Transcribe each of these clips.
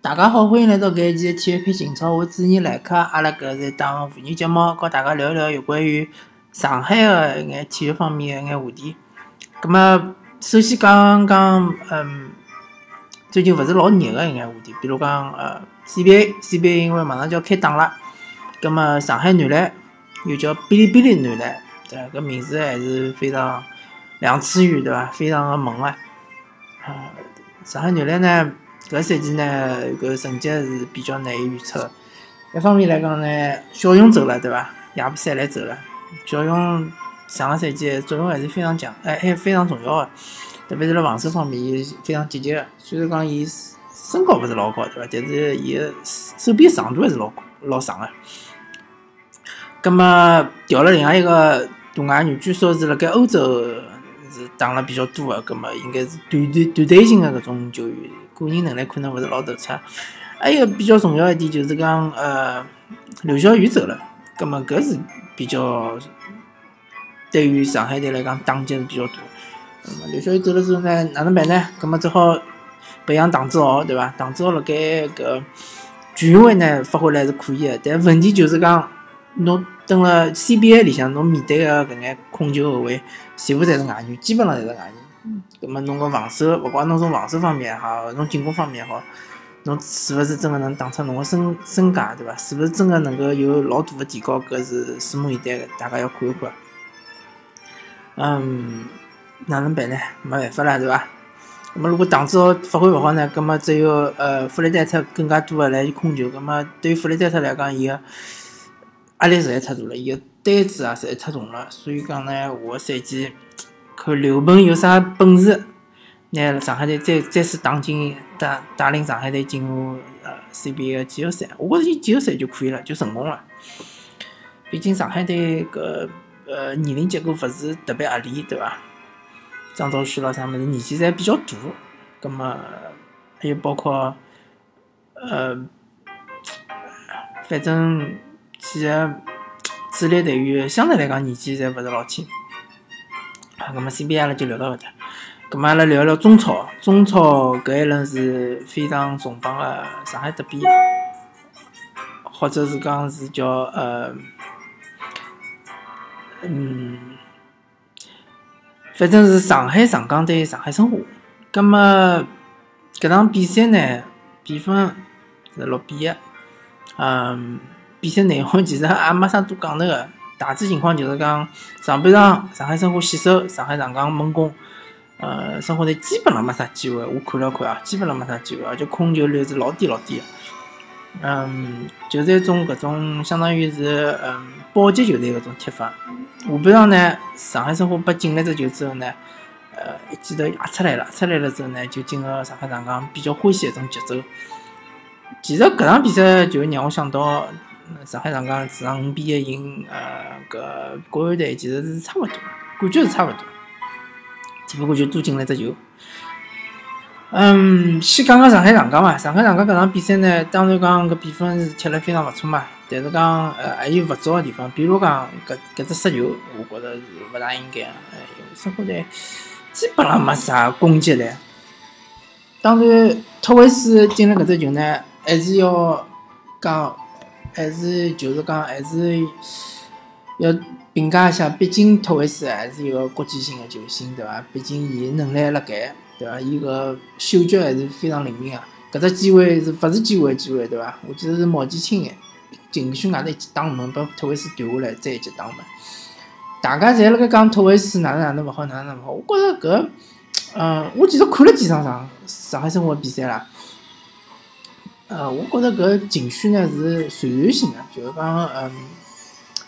大家好，欢迎来到搿一期的体育篇情操，我主持人莱克，阿拉搿是档妇女节目，和大家聊一聊有关于上海的一眼体育方面的一眼话题。葛么，首先讲讲，嗯，最近勿是老热个一眼话题，比如讲，呃，CBA，CBA 因为马上就要开打了，葛么上海男篮又叫哔哩哔哩男篮，对？搿名字还是非常两次元，对伐？非常的萌啊！啊，上海男篮呢？搿赛季呢，搿成绩是比较难以预测。一方面来讲呢，小勇走了，对伐？亚布塞来走了，小勇上个赛季作用还是非常强，哎，还非常重要个。特别是辣防守方面，伊非常积极个。虽然讲伊身高勿是老高，对伐？但是伊个手臂长度还是老老长个。葛么调了另外一个大外援，据说是辣盖欧洲是打了比较多个，葛么应该是团队团队型个搿种球员。个人能力可能勿是老突出，还有比较重要一点就是讲，呃，刘晓宇走了，葛么搿是比较对于上海队来讲打击是比较大。那么刘晓宇走了之后呢，哪能办呢？葛么只好培养唐志豪，对伐？唐志豪辣盖搿全运会呢发挥来是可以的，但问题就是讲，侬等了 CBA 里向侬面对个搿眼控球后卫，全部侪是外援，基本上侪是外援。咁么侬个防守，勿管侬从防守方面也好，从进攻方面也好，侬是勿是真个能打出侬个身身价，对伐？是勿是真个能够有老大个提高？搿是拭目以待个，大家要看一看。嗯，哪能办呢？没办法啦，对伐？咁么如果唐志豪发挥勿好呢？咁么只有呃弗雷戴特更加多的来控球。咁么对于弗雷戴特来讲，伊个压力实在太大了，伊个担子啊实在太重了。所以讲呢，下个赛季。看刘鹏有啥本事，拿上海队再再次打进带带领上海队进入呃 CBA 季后赛，我觉着季后赛就可以了，就成功了。毕竟上海队搿呃年龄结构勿是特别合理，对伐？张兆旭咯啥物事年纪侪比较大，葛末还有包括呃，反正几个主力队员相对来讲年纪侪勿是老轻。咁么 CBA 阿拉就聊到搿搭，咁么阿拉聊聊中超。中超搿一轮是非常重磅的上海德比，或者是讲是叫呃，嗯，反正是上海上港对上海申花。咁么搿场比赛呢，比分是六比一。嗯，比赛内容其实也没啥多讲头个。大致情况就是讲，上半场上海申花死守，上海上港猛攻，呃，申花队基本上没啥机会。我看了看啊，基本上没啥机会，而且控球率是老低老低的。嗯，就是一种搿种相当于是嗯保级球队搿种踢法。下半场呢，上海申花被进了只球之后呢，呃，一记头压出来了，出来了之后呢，就进入上海上港比较欢喜一种节奏。其实搿场比赛就让我想到。上海上港主场五比一赢呃搿国安队，其实是差勿多，感觉是差勿多，只不过就多进了只球。嗯，先讲讲上海上港嘛，上海上港搿场比赛呢，当然讲搿比分是踢了非常勿错嘛，但是讲呃还有勿足个地方，比如讲搿搿只失球，我觉着是勿大应该啊。哎，申花队基本上没啥攻击力。当然，托维斯进了搿只球呢，还是要讲。还是就是讲，还是要评价一下。毕竟托维斯还是一个国际性的球星，对伐？毕竟伊能力辣盖，对伐？伊个嗅觉还是非常灵敏个。搿只机会是勿是机会机会，对伐？我记得是毛剑卿禁区外头一记打门，把托维斯夺下来，再一记打门。大家侪辣盖讲托维斯哪能哪能勿好，哪能哪能勿好。我觉着搿，嗯，我其实看了几场上上海申花比赛啦。呃，我觉着搿情绪呢是传染性的，就是讲，嗯，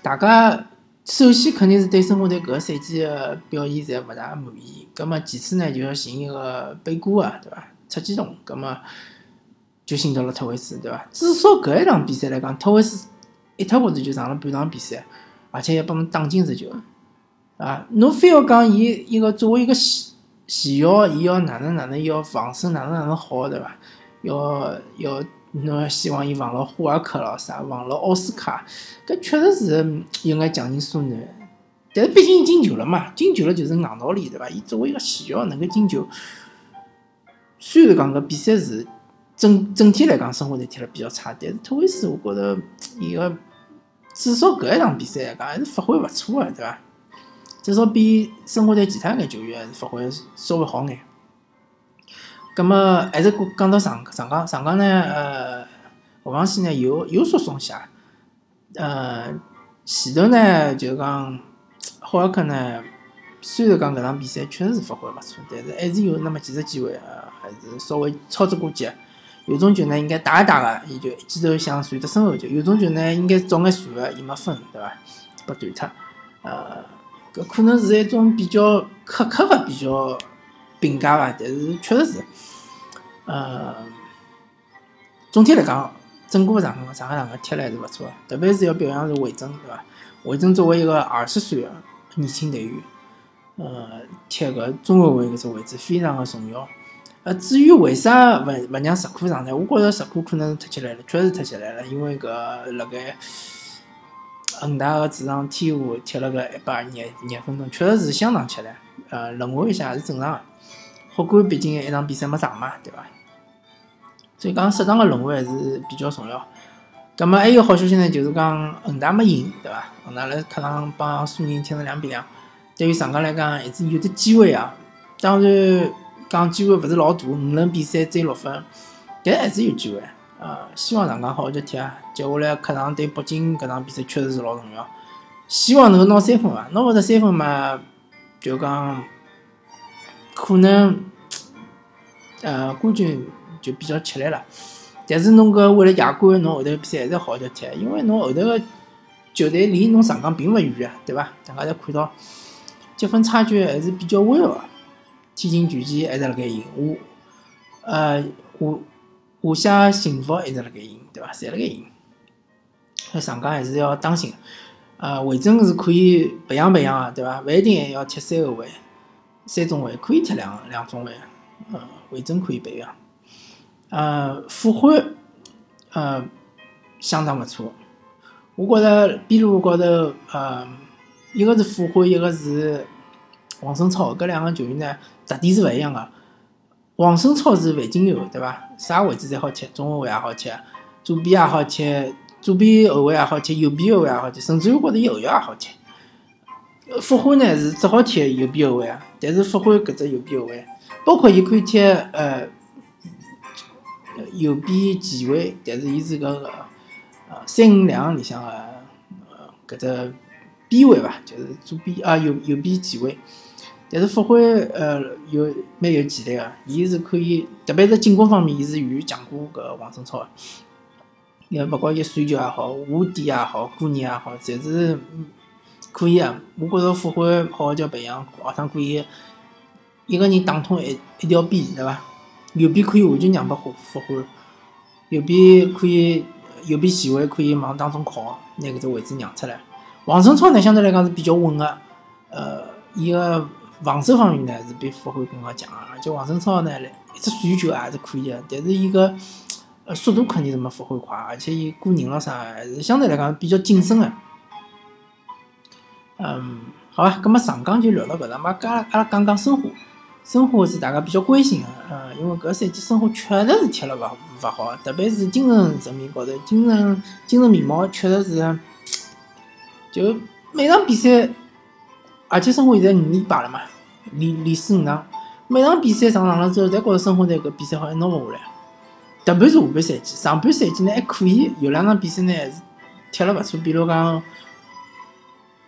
大家首先肯定是对申花队搿个赛季的表现侪勿大满意，葛末其次呢就要寻一个背锅啊，对伐？出气筒，葛末就寻到了托维斯，对伐？至少搿一场比赛来讲，托维斯一塌糊涂就上了半场比赛，而且还帮侬打进十球，啊，侬非要讲伊一个作为一个前前腰，伊要哪能哪能要防守哪能哪能好，对伐？要要，侬要希望伊防牢霍尔克咯啥，防牢奥斯卡，搿确实是有眼强人所难。但是毕竟伊进球了嘛，进球了就是硬道理，对伐？伊作为一个前腰能够进球，虽然讲搿比赛是整整体来讲生活侪踢了比较差。但是特维斯，我觉着伊个至少搿一场比赛来讲还是发挥勿错个，对伐？至少比生活队其他眼球员还是发挥稍微好眼。葛么还是讲到上上港，上港呢，呃，后防线呢有有所松懈，呃，前头呢就讲霍尔克呢。虽然讲搿场比赛确实是发挥勿错，但是还是有那么几只机会啊，还是稍微操之过急。有种球呢，应该打一打个，伊就一记头想传到身后球；有种球呢，应该早眼传个，伊没分，对伐？被断脱。呃，搿可能是一种比较苛刻个比较评价伐，但是确实是，呃，总体来讲，整个上上海上港踢了还是勿错，特别是要表扬是魏征，对伐？魏征作为一个二十岁个年轻队员。呃，踢个中后卫搿只位置非常的重要。呃，至于为啥勿勿让石库上呢？我觉着石库可能是踢起来了，确实踢起来了。因为搿辣盖恒大个主场天湖踢了个一百廿廿分钟，确实是相当吃力。呃，轮换一下也是正常个。霍冠毕竟一场比赛没上嘛，对伐？所以讲适当个轮换还是比较重要。葛末还有好消息呢，就是讲恒大没赢，对伐？恒大辣客场帮苏宁踢成两比两。对于上港来讲，还是有的机会啊。当然，讲机会勿是老大，五轮比赛追六分，但还是有机会。呃，希望上港好好踢啊。接下来客场对北京搿场比赛确实是老重要，希望能够拿三分伐？拿勿着三分嘛，就讲可能呃冠军就比较吃力了。但是侬搿为了亚冠，侬后头比赛还是好好踢，因为侬后头个球队离侬上港并勿远啊，对伐？大家侪看到。积分差距还是比较微个，天津权健还是辣盖赢，华呃华华夏幸福一直辣盖赢，对伐？侪辣盖赢。那上港还是要当心，呃，魏征是可以培养培养个，对伐？勿一定还要踢三后卫、三中卫，可以踢两两中卫，呃，韦征可以培养。呃，傅欢，呃，相当勿错，我觉着边路高头，呃。一个是傅欢，一个是王胜超，搿两个球员呢特点是勿一样个。王胜超是万金油，对伐？啥位置侪好踢，中后卫也好踢，左边也好踢，左边后卫也好踢，右边后卫也好踢，甚至于觉着右腰也好踢。傅欢呢是只好踢右边后卫啊，但是傅欢搿只右边后卫，包括伊可以踢呃右边前卫，但是伊是个呃三五两里向个呃搿只。边位伐，就是左边啊，右右边前卫。但是傅欢呃有蛮有潜力个，伊是可以，特别是进攻方面，伊是远远强过搿王胜超个。因为勿管伊传球也好，下底也好，过人也好，侪是可以啊。我觉着傅欢好好叫培养，下趟可以一个人打通一一条边，对伐？右边可以完全让拨傅傅欢，右边可以右边前卫可以往当中靠，拿搿只位置让出来。王胜超呢，相对来讲是比较稳个，呃，伊个防守方面呢是比傅欢更加强个，而且王胜超呢，一只传球也是可以个，但是伊个呃速度肯定是没傅欢快，而且伊过人了啥还是相对来讲比较谨慎个。嗯，好吧，咁么上港就聊到搿搭，嘛，阿拉阿拉讲讲申花，申花是大家比较关心个，呃，因为搿赛季申花确实是踢了勿勿好，特别是精神层面高头，精神精神面貌确实是。就每场比赛，而且申花现在五连败了嘛，连连输五场。每场比赛上场了之后，侪觉着申花队搿比赛好像拿勿下来。特别是下半赛季，上半赛季呢还可以，有两场比赛呢是踢了勿错。比如讲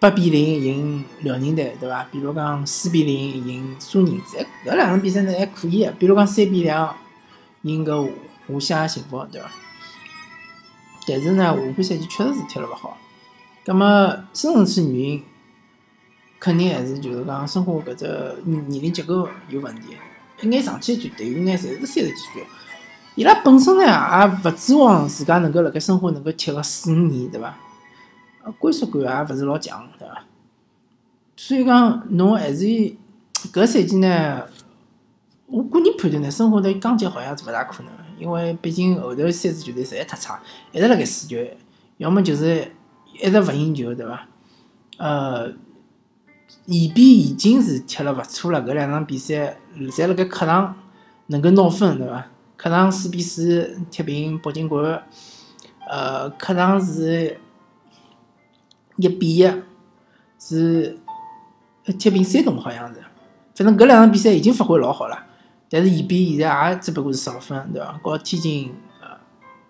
八比零赢辽宁队，对伐？比如讲四比零赢苏宁，侪搿两场比赛呢还可以。比如讲三比两赢个华夏幸福，对伐？但是呢，下半赛季确实是踢了勿好。那么深层次原因，肯定还是就是讲生活搿只年龄结构有问题。一眼上去就队员眼侪是三十几岁，伊拉本身呢也勿指望自家能够辣盖生活能够踢个四五年，对伐？呃归属感也勿是老强，对伐？所以讲侬还是搿赛季呢，我个人判断呢，生活队刚进好像是勿大可能，因为毕竟后头三支球队实在太差，一直辣盖输球，要么就是。一直勿赢球，对伐？呃，延边已经是踢了勿错了，搿两场比赛侪辣盖客场能够拿分，对伐？客场四比四踢平北京国安呃，客场是一比一，是踢平山东，好像是。反正搿两场比赛已经发挥老好了，但是延边现在也只不过是十六分，对伐？和天津呃，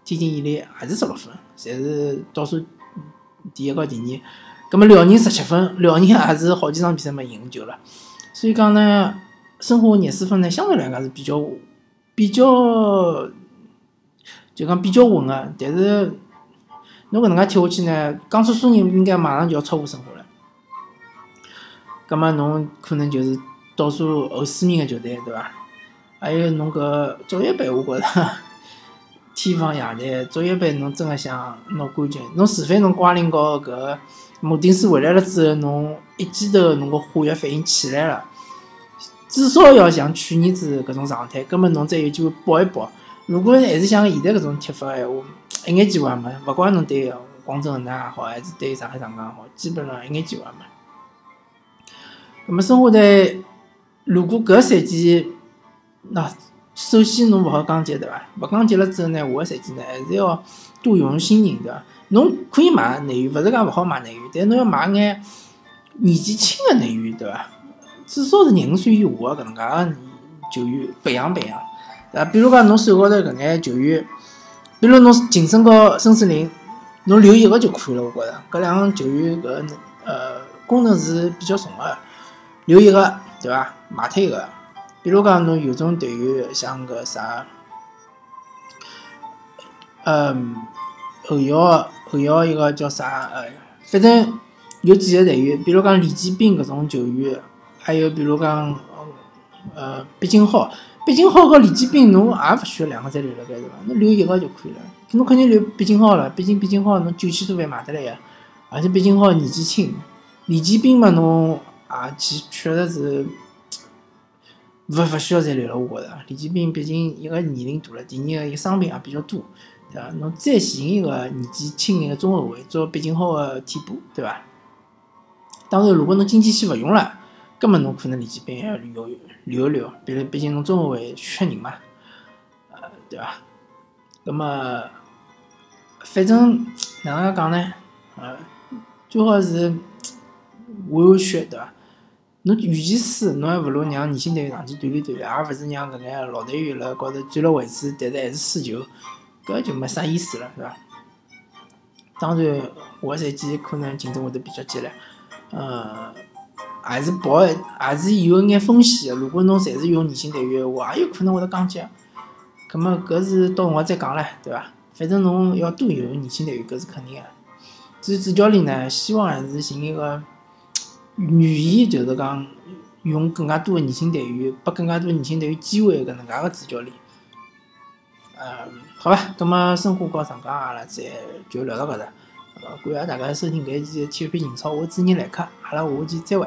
天津伊利也是十六分，侪是倒数第一和第二。葛末辽宁十七分，辽宁也是好几场比赛没赢球了。所以讲呢，申花廿四分呢，相对来讲是比较比较，就讲比较稳个。但是侬搿能介踢下去呢，江苏苏宁应该马上就要超过申花了。葛末侬可能就是倒数后四名个球队，对伐？还有侬搿足协杯，我觉着 天方夜谭。足协杯侬真个想拿冠军，侬除非侬瓜林高搿。穆丁斯回来了之后，侬一记头侬个化学反应起来了，至少要像去年子搿种状态，葛末侬再有机会搏一搏。如果还是像现在搿种踢法闲话，一眼机会也没。勿管侬对广州恒大也好，还是对上海上港也好，基本上一眼机会也没。葛末申花队如果搿赛季，那首先侬勿好降级对伐？勿降级了之后呢，下个赛季呢还是要多用用新人对伐？侬可以买内援，勿是讲勿好买内援，但侬要买眼年纪轻个内援，对伐？至少是廿五岁以下搿能介个球员培养培养，对伐？比如讲侬手高头搿眼球员，比如侬晋升到申世林，侬留一个就可以了，我觉着。搿两个球员搿呃功能是比较重个，留一个，对伐？卖脱一个。比如讲侬有种队员像搿啥，嗯。后腰后腰一个叫啥？呃，反正有几个队员，比如讲李继斌搿种球员，还有比如讲呃毕金浩，毕竟浩和李建斌侬也勿需要两个再留辣盖对伐？侬留一个就可以了。侬肯定留毕竟浩了，毕竟毕竟浩侬九千多万买得来呀，而且毕竟浩年纪轻，李建斌嘛侬啊，其确实是勿勿需要再留了。我觉着李建斌毕竟一个年龄大了，第二个伊伤病也比较多。对伐？侬再寻一个年纪轻眼个中后卫做毕竟浩个替补，对伐？当然，如果侬经济期勿用了，搿么侬可能李继斌要留留一留，毕毕竟侬中后卫缺人嘛，呃，对伐？搿么反正哪能介讲呢？呃，最好是换换血，对伐？侬与其输，侬还勿如让年轻队员上去锻炼锻炼，而勿是让搿眼老队员辣高头占了位置，但是还是输球。搿就没啥意思了，对伐？当然，下个赛季可能竞争会得比较激烈，呃，还是博，还是有一眼风险个。如果侬侪是用年轻队员，话也有可能会得降级。葛末搿是到辰光再讲唻，对伐？反正侬要多用年轻队员，搿是肯定个。至于主教练呢，希望还是寻一个愿意，就是讲用更加多个年轻队员，拨更加多年轻队员机会搿能介个主教练。嗯，好吧，那么申花和上港阿拉再就聊到搿搭，呃，感谢大家收听搿一期体育篇情操，我主持人来客，阿拉下期再会。